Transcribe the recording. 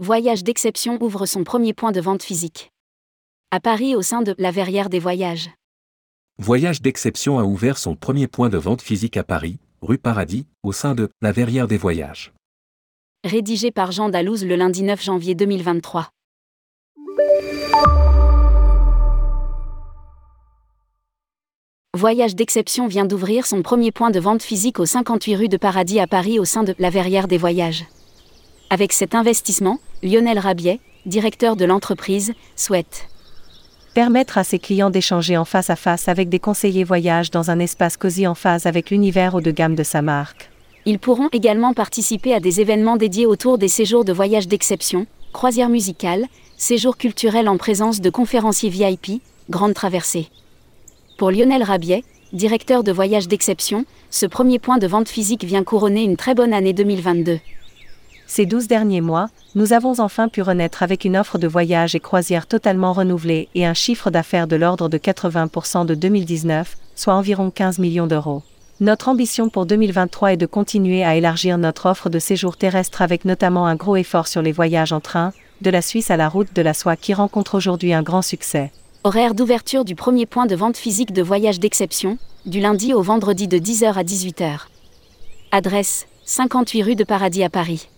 Voyage d'exception ouvre son premier point de vente physique. À Paris au sein de La Verrière des Voyages. Voyage d'exception a ouvert son premier point de vente physique à Paris, rue Paradis, au sein de La Verrière des Voyages. Rédigé par Jean Dalouse le lundi 9 janvier 2023. Voyage d'exception vient d'ouvrir son premier point de vente physique au 58 rue de Paradis à Paris au sein de La Verrière des Voyages. Avec cet investissement, Lionel Rabiet, directeur de l'entreprise, souhaite permettre à ses clients d'échanger en face à face avec des conseillers voyage dans un espace cosy en phase avec l'univers haut de gamme de sa marque. Ils pourront également participer à des événements dédiés autour des séjours de voyage d'exception, croisières musicales, séjours culturels en présence de conférenciers VIP, grandes traversées. Pour Lionel Rabiet, directeur de voyage d'exception, ce premier point de vente physique vient couronner une très bonne année 2022. Ces 12 derniers mois, nous avons enfin pu renaître avec une offre de voyage et croisière totalement renouvelée et un chiffre d'affaires de l'ordre de 80% de 2019, soit environ 15 millions d'euros. Notre ambition pour 2023 est de continuer à élargir notre offre de séjour terrestre avec notamment un gros effort sur les voyages en train, de la Suisse à la route de la soie qui rencontre aujourd'hui un grand succès. Horaire d'ouverture du premier point de vente physique de voyage d'exception, du lundi au vendredi de 10h à 18h. Adresse 58 rue de Paradis à Paris.